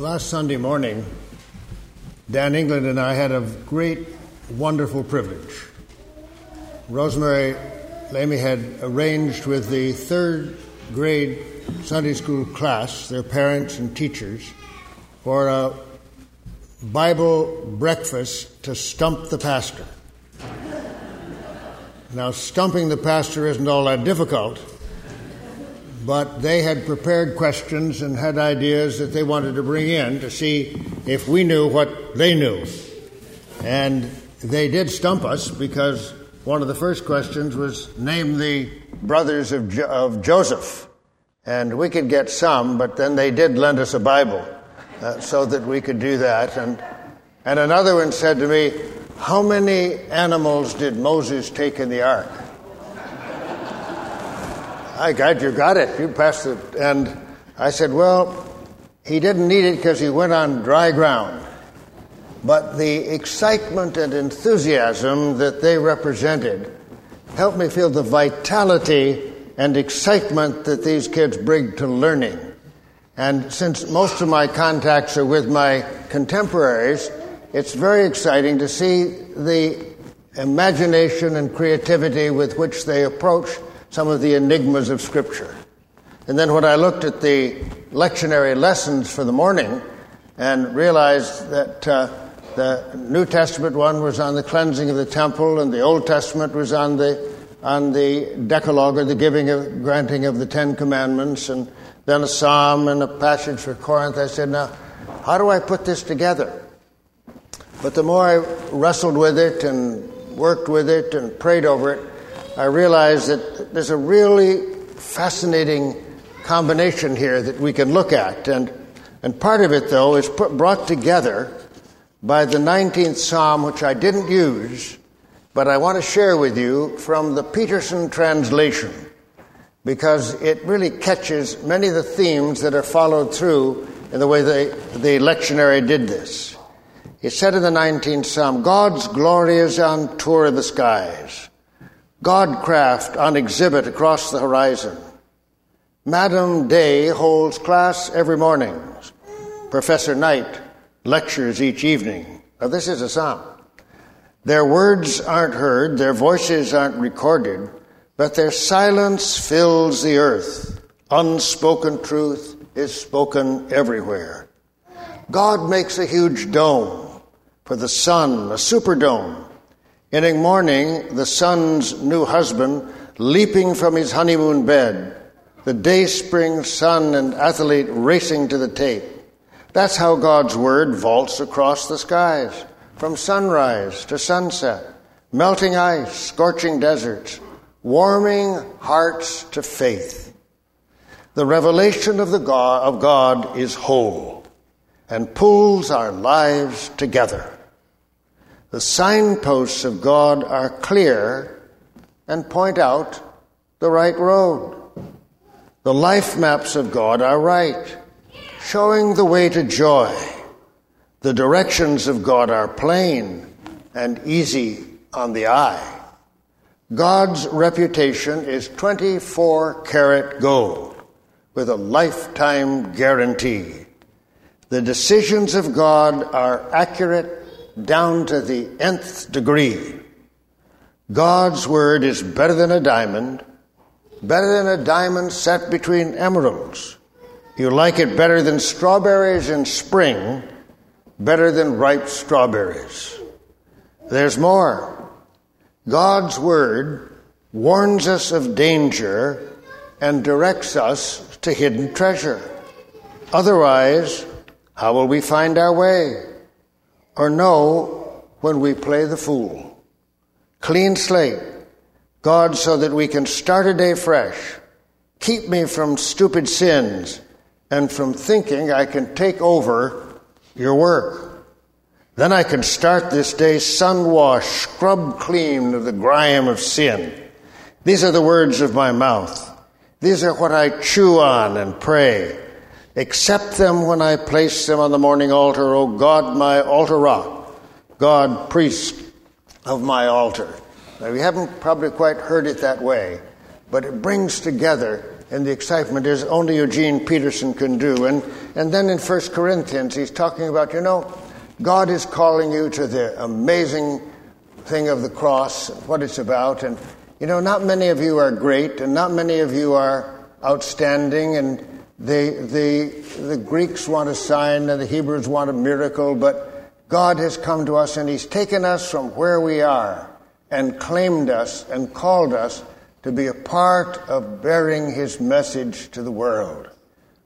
Last Sunday morning, Dan England and I had a great, wonderful privilege. Rosemary Lamy had arranged with the third grade Sunday school class, their parents and teachers, for a Bible breakfast to stump the pastor. Now, stumping the pastor isn't all that difficult but they had prepared questions and had ideas that they wanted to bring in to see if we knew what they knew. And they did stump us because one of the first questions was name the brothers of, jo- of Joseph. And we could get some, but then they did lend us a Bible uh, so that we could do that. And, and another one said to me, How many animals did Moses take in the ark? I got you got it. You passed it. And I said, well, he didn't need it because he went on dry ground. But the excitement and enthusiasm that they represented helped me feel the vitality and excitement that these kids bring to learning. And since most of my contacts are with my contemporaries, it's very exciting to see the imagination and creativity with which they approach some of the enigmas of Scripture. And then when I looked at the lectionary lessons for the morning and realized that uh, the New Testament one was on the cleansing of the temple and the Old Testament was on the on the Decalogue or the giving of granting of the Ten Commandments and then a psalm and a passage for Corinth, I said, now, how do I put this together? But the more I wrestled with it and worked with it and prayed over it, I realized that there's a really fascinating combination here that we can look at. And, and part of it, though, is put, brought together by the 19th Psalm, which I didn't use, but I want to share with you from the Peterson translation, because it really catches many of the themes that are followed through in the way they, the lectionary did this. It said in the 19th Psalm, God's glory is on tour of the skies. Godcraft on exhibit across the horizon. Madam Day holds class every morning. Professor Night lectures each evening. Now, this is a psalm. Their words aren't heard, their voices aren't recorded, but their silence fills the earth. Unspoken truth is spoken everywhere. God makes a huge dome for the sun, a superdome in a morning, the sun's new husband leaping from his honeymoon bed, the day spring sun and athlete racing to the tape. That's how God's word vaults across the skies, from sunrise to sunset, melting ice, scorching deserts, warming hearts to faith. The revelation of the God of God is whole and pulls our lives together. The signposts of God are clear and point out the right road. The life maps of God are right, showing the way to joy. The directions of God are plain and easy on the eye. God's reputation is 24 karat gold with a lifetime guarantee. The decisions of God are accurate down to the nth degree. God's word is better than a diamond, better than a diamond set between emeralds. You like it better than strawberries in spring, better than ripe strawberries. There's more. God's word warns us of danger and directs us to hidden treasure. Otherwise, how will we find our way? Or know when we play the fool. Clean slate. God, so that we can start a day fresh. Keep me from stupid sins and from thinking I can take over your work. Then I can start this day sun washed, scrub clean of the grime of sin. These are the words of my mouth. These are what I chew on and pray. Accept them when I place them on the morning altar, O God, my altar rock, God, priest of my altar. Now, we haven't probably quite heard it that way, but it brings together and the excitement is only Eugene Peterson can do. And, and then in 1 Corinthians, he's talking about, you know, God is calling you to the amazing thing of the cross, what it's about. And, you know, not many of you are great, and not many of you are outstanding, and the, the, the Greeks want a sign, and the Hebrews want a miracle, but God has come to us, and He's taken us from where we are and claimed us and called us to be a part of bearing his message to the world,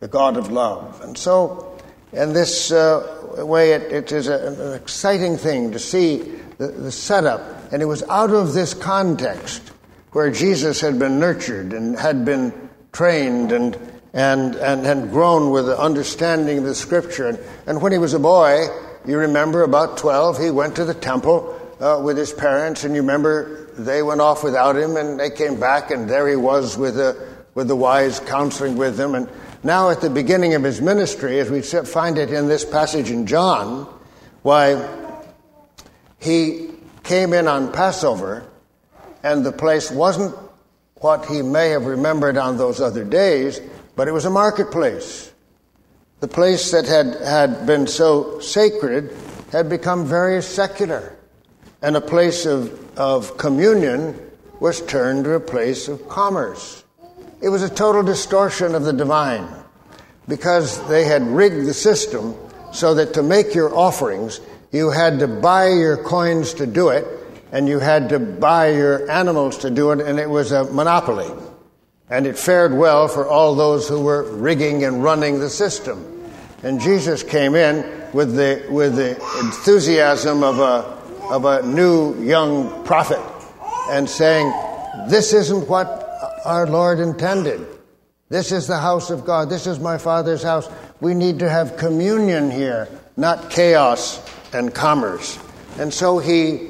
the God of love. And so, in this uh, way, it, it is a, an exciting thing to see the, the setup. And it was out of this context where Jesus had been nurtured and had been trained and, and, and had grown with the understanding of the scripture. And, and when he was a boy, you remember about 12, he went to the temple uh, with his parents, and you remember they went off without him, and they came back, and there he was with the, with the wise counseling with them. And now, at the beginning of his ministry, as we find it in this passage in John, why he came in on Passover, and the place wasn't what he may have remembered on those other days, but it was a marketplace. The place that had, had been so sacred had become very secular and a place of, of communion was turned to a place of commerce. It was a total distortion of the divine because they had rigged the system so that to make your offerings, you had to buy your coins to do it, and you had to buy your animals to do it, and it was a monopoly. And it fared well for all those who were rigging and running the system. And Jesus came in with the, with the enthusiasm of a, of a new young prophet and saying, This isn't what our Lord intended. This is the house of God. This is my Father's house. We need to have communion here, not chaos and commerce. And so he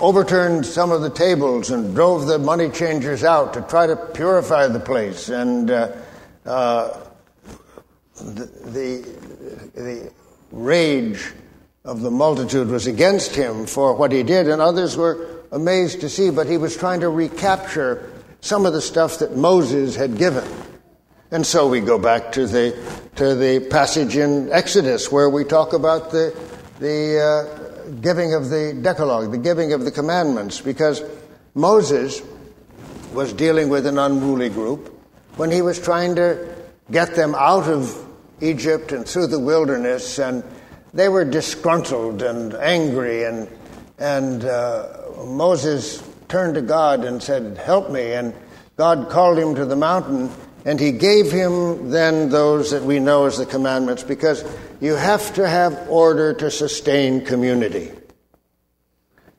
overturned some of the tables and drove the money changers out to try to purify the place. And uh, uh, the, the, the rage of the multitude was against him for what he did, and others were amazed to see, but he was trying to recapture some of the stuff that Moses had given. And so we go back to the, to the passage in Exodus where we talk about the, the uh, giving of the Decalogue, the giving of the commandments, because Moses was dealing with an unruly group when he was trying to get them out of Egypt and through the wilderness and they were disgruntled and angry, and, and uh, Moses turned to God and said, Help me. And God called him to the mountain, and he gave him then those that we know as the commandments, because you have to have order to sustain community.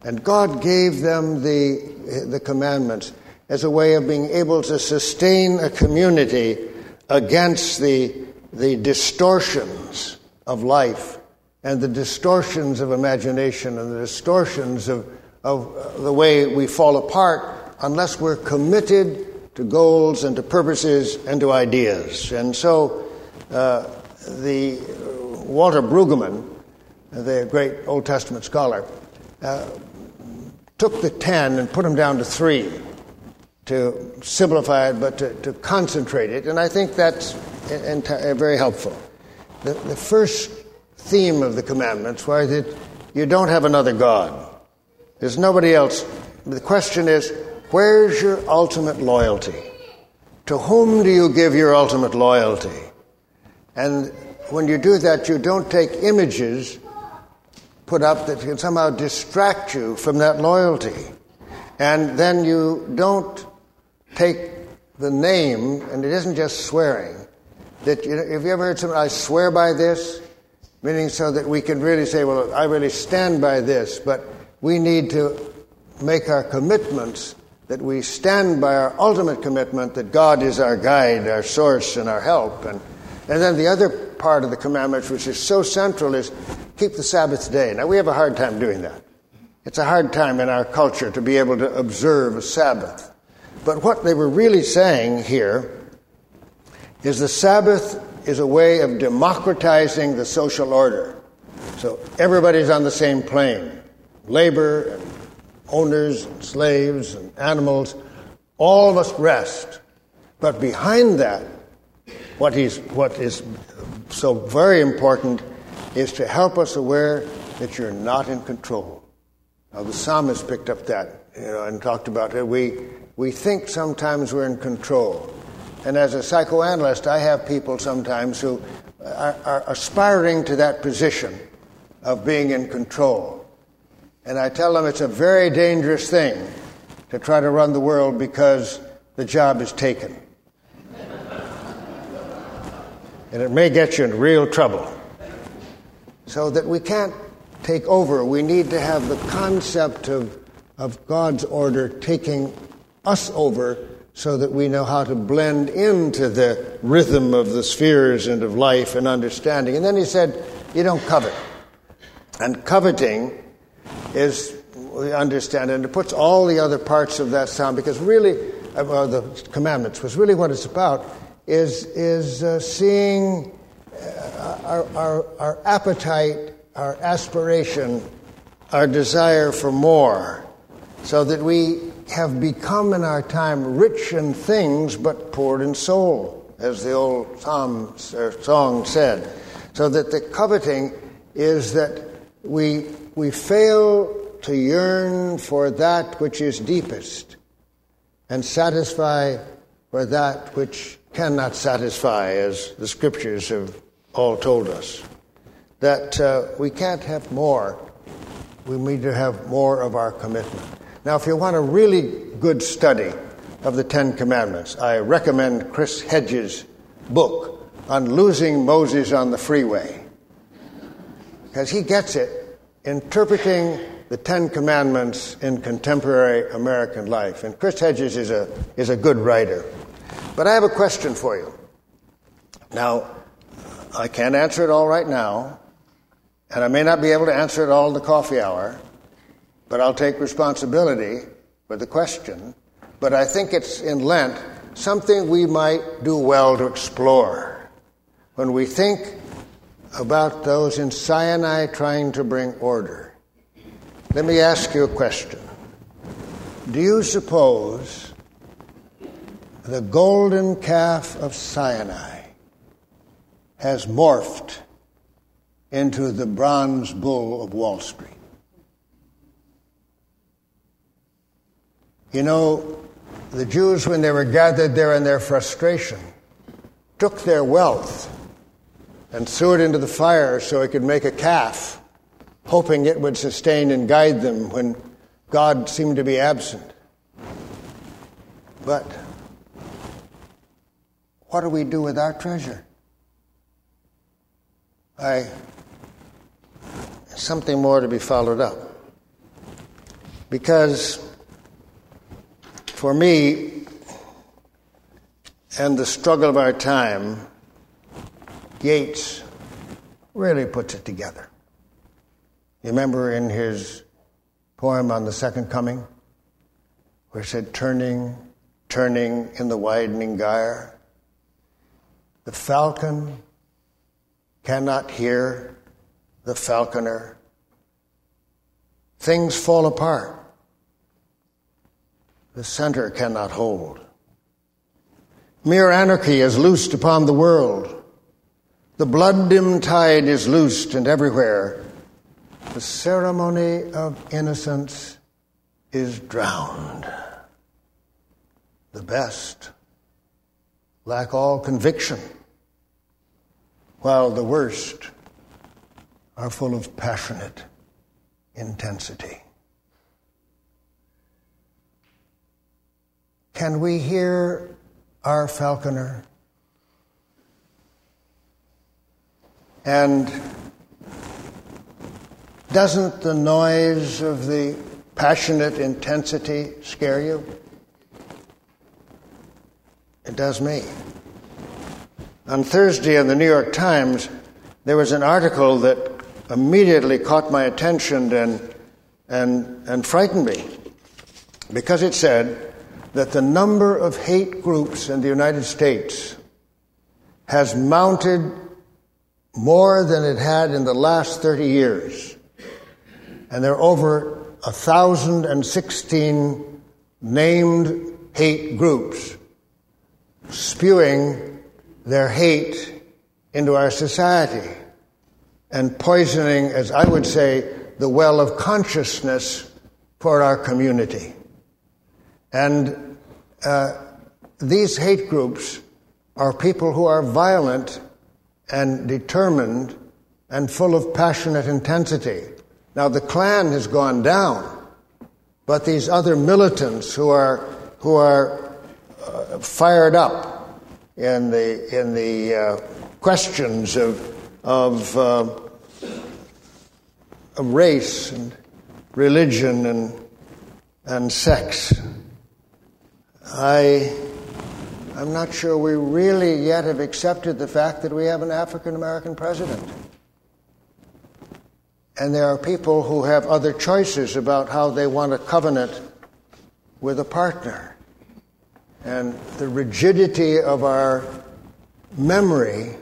And God gave them the, the commandments as a way of being able to sustain a community against the, the distortions of life and the distortions of imagination and the distortions of, of the way we fall apart unless we're committed to goals and to purposes and to ideas. And so uh, the Walter Brueggemann, the great Old Testament scholar, uh, took the ten and put them down to three to simplify it, but to, to concentrate it. And I think that's very helpful. The, the first theme of the commandments was that you don't have another God. There's nobody else. The question is, where's your ultimate loyalty? To whom do you give your ultimate loyalty? And when you do that, you don't take images put up that can somehow distract you from that loyalty. And then you don't take the name, and it isn't just swearing. That you know, have you ever heard someone, I swear by this? meaning so that we can really say, well, I really stand by this, but we need to make our commitments that we stand by our ultimate commitment that God is our guide, our source, and our help. And, and then the other part of the commandments, which is so central, is keep the Sabbath day. Now, we have a hard time doing that. It's a hard time in our culture to be able to observe a Sabbath. But what they were really saying here is the Sabbath is a way of democratizing the social order. So everybody's on the same plane. Labor, owners, and slaves, and animals, all must rest. But behind that, what, he's, what is so very important is to help us aware that you're not in control. Now, the psalmist picked up that you know, and talked about it. We, we think sometimes we're in control. And as a psychoanalyst, I have people sometimes who are, are aspiring to that position of being in control. And I tell them it's a very dangerous thing to try to run the world because the job is taken. and it may get you in real trouble. So that we can't take over, we need to have the concept of, of God's order taking us over so that we know how to blend into the rhythm of the spheres and of life and understanding. And then he said, You don't covet. And coveting is, we understand, and it puts all the other parts of that sound because really, uh, the commandments was really what it's about is, is uh, seeing uh, our, our, our appetite, our aspiration, our desire for more, so that we have become in our time rich in things but poor in soul, as the old psalm, song said. So that the coveting is that we, we fail to yearn for that which is deepest and satisfy for that which cannot satisfy, as the scriptures have all told us. That uh, we can't have more, we need to have more of our commitment. Now, if you want a really good study of the Ten Commandments, I recommend Chris Hedges' book on losing Moses on the freeway. Because he gets it interpreting the Ten Commandments in contemporary American life. And Chris Hedges is a, is a good writer. But I have a question for you. Now, I can't answer it all right now, and I may not be able to answer it all in the coffee hour, but I'll take responsibility for the question. But I think it's in Lent something we might do well to explore when we think about those in Sinai trying to bring order. Let me ask you a question. Do you suppose the golden calf of Sinai has morphed into the bronze bull of Wall Street? You know, the Jews, when they were gathered there in their frustration, took their wealth and threw it into the fire so it could make a calf hoping it would sustain and guide them when God seemed to be absent. But what do we do with our treasure? I something more to be followed up. Because for me and the struggle of our time, Yeats really puts it together. You remember in his poem on the second coming, where it said, turning, turning in the widening gyre. The falcon cannot hear the falconer. Things fall apart. The center cannot hold. Mere anarchy is loosed upon the world. The blood dim tide is loosed, and everywhere the ceremony of innocence is drowned. The best lack all conviction, while the worst are full of passionate intensity. Can we hear our falconer? And doesn't the noise of the passionate intensity scare you? It does me. On Thursday in the New York Times, there was an article that immediately caught my attention and, and, and frightened me because it said that the number of hate groups in the United States has mounted more than it had in the last 30 years and there are over 1,016 named hate groups spewing their hate into our society and poisoning, as I would say, the well of consciousness for our community. And uh, these hate groups are people who are violent and determined and full of passionate intensity. Now, the Klan has gone down, but these other militants who are, who are uh, fired up in the, in the uh, questions of, of, uh, of race and religion and, and sex, I, I'm not sure we really yet have accepted the fact that we have an African American president. And there are people who have other choices about how they want to covenant with a partner. And the rigidity of our memory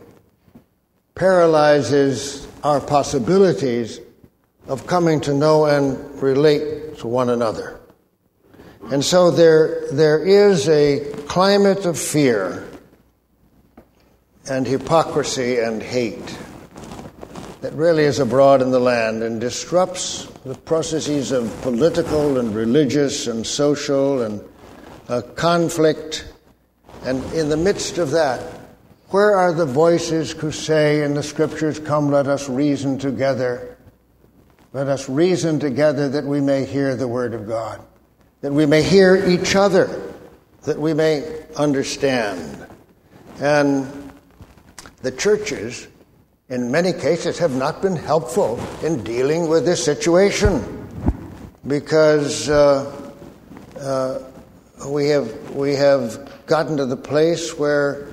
paralyzes our possibilities of coming to know and relate to one another. And so there, there is a climate of fear and hypocrisy and hate that really is abroad in the land and disrupts the processes of political and religious and social and uh, conflict. And in the midst of that, where are the voices who say in the scriptures, Come, let us reason together? Let us reason together that we may hear the word of God that we may hear each other, that we may understand. And the churches, in many cases, have not been helpful in dealing with this situation because uh, uh, we, have, we have gotten to the place where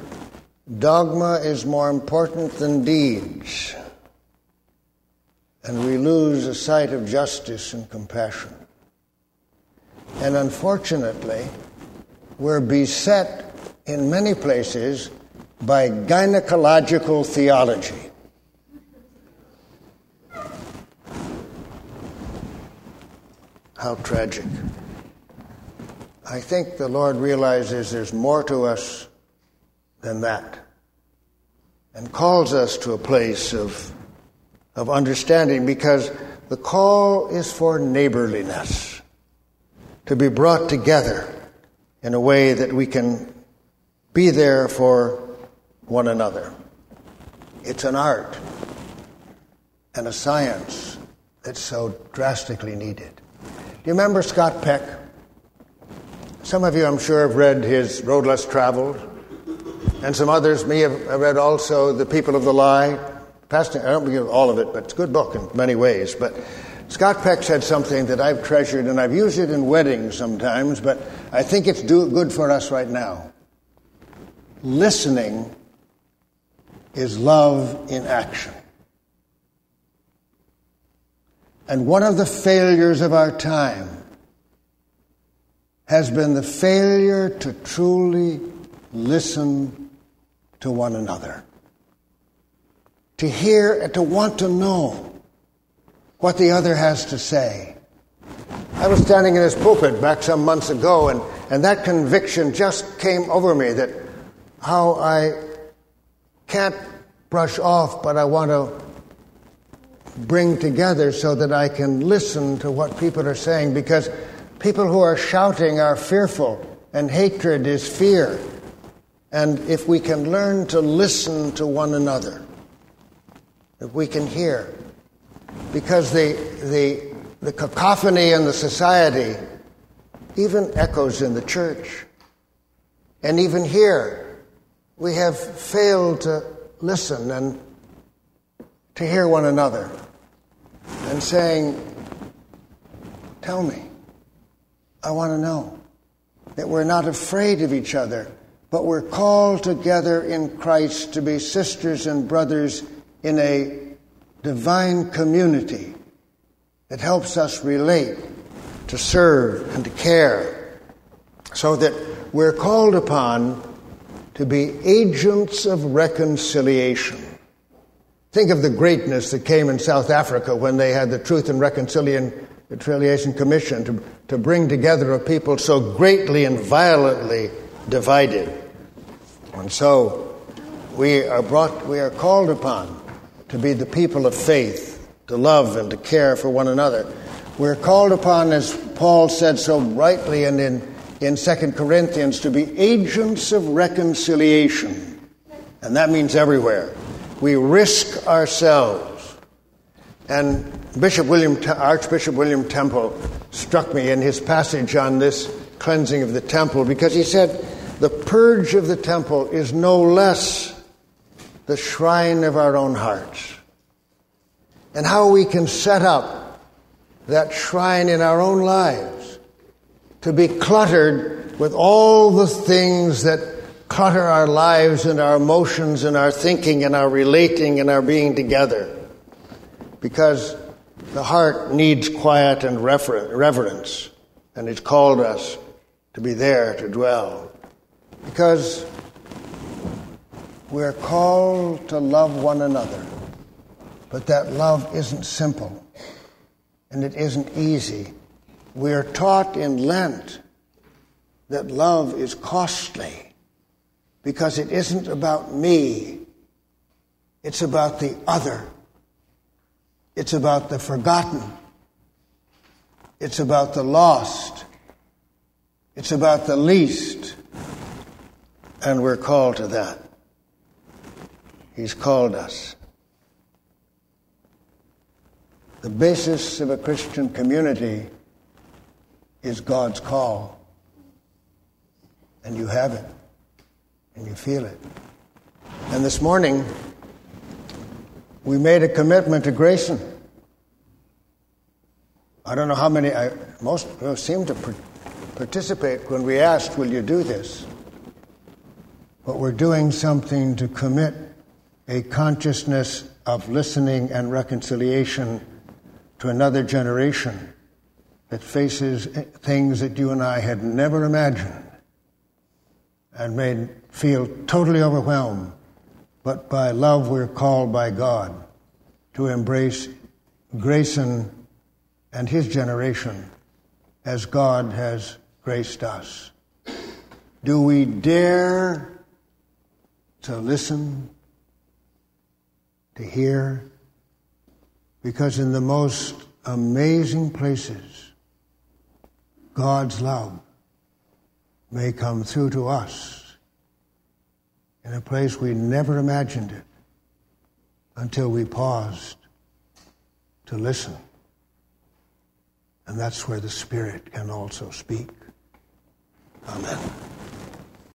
dogma is more important than deeds, and we lose a sight of justice and compassion. And unfortunately, we're beset in many places by gynecological theology. How tragic. I think the Lord realizes there's more to us than that and calls us to a place of, of understanding because the call is for neighborliness to be brought together in a way that we can be there for one another. It's an art and a science that's so drastically needed. Do you remember Scott Peck? Some of you, I'm sure, have read his Road Less Traveled, and some others may have read also The People of the Lie. Pastor, I don't believe all of it, but it's a good book in many ways. But Scott Peck said something that I've treasured, and I've used it in weddings sometimes, but I think it's do, good for us right now. Listening is love in action. And one of the failures of our time has been the failure to truly listen to one another, to hear and to want to know what the other has to say. I was standing in this pulpit back some months ago, and, and that conviction just came over me that how I can't brush off, but I want to bring together so that I can listen to what people are saying because people who are shouting are fearful, and hatred is fear. And if we can learn to listen to one another, if we can hear, because the, the, the cacophony in the society even echoes in the church. And even here, we have failed to listen and to hear one another and saying, Tell me, I want to know that we're not afraid of each other, but we're called together in Christ to be sisters and brothers in a divine community that helps us relate, to serve, and to care, so that we're called upon to be agents of reconciliation. Think of the greatness that came in South Africa when they had the Truth and Reconciliation Commission to, to bring together a people so greatly and violently divided. And so we are brought, we are called upon to be the people of faith, to love and to care for one another. We're called upon, as Paul said so rightly and in, in 2 Corinthians, to be agents of reconciliation. And that means everywhere. We risk ourselves. And Bishop William, Archbishop William Temple struck me in his passage on this cleansing of the temple because he said, the purge of the temple is no less the shrine of our own hearts. And how we can set up that shrine in our own lives to be cluttered with all the things that clutter our lives and our emotions and our thinking and our relating and our being together. Because the heart needs quiet and reverence, and it's called us to be there to dwell. Because we're called to love one another, but that love isn't simple and it isn't easy. We're taught in Lent that love is costly because it isn't about me, it's about the other, it's about the forgotten, it's about the lost, it's about the least, and we're called to that. He's called us. The basis of a Christian community is God's call. And you have it. And you feel it. And this morning, we made a commitment to Grayson. I don't know how many, I, most seem to participate when we asked, Will you do this? But we're doing something to commit a consciousness of listening and reconciliation to another generation that faces things that you and I had never imagined and made feel totally overwhelmed. But by love, we're called by God to embrace Grayson and his generation as God has graced us. Do we dare to listen, to hear? Because in the most amazing places, God's love may come through to us in a place we never imagined it until we paused to listen. And that's where the Spirit can also speak. Amen.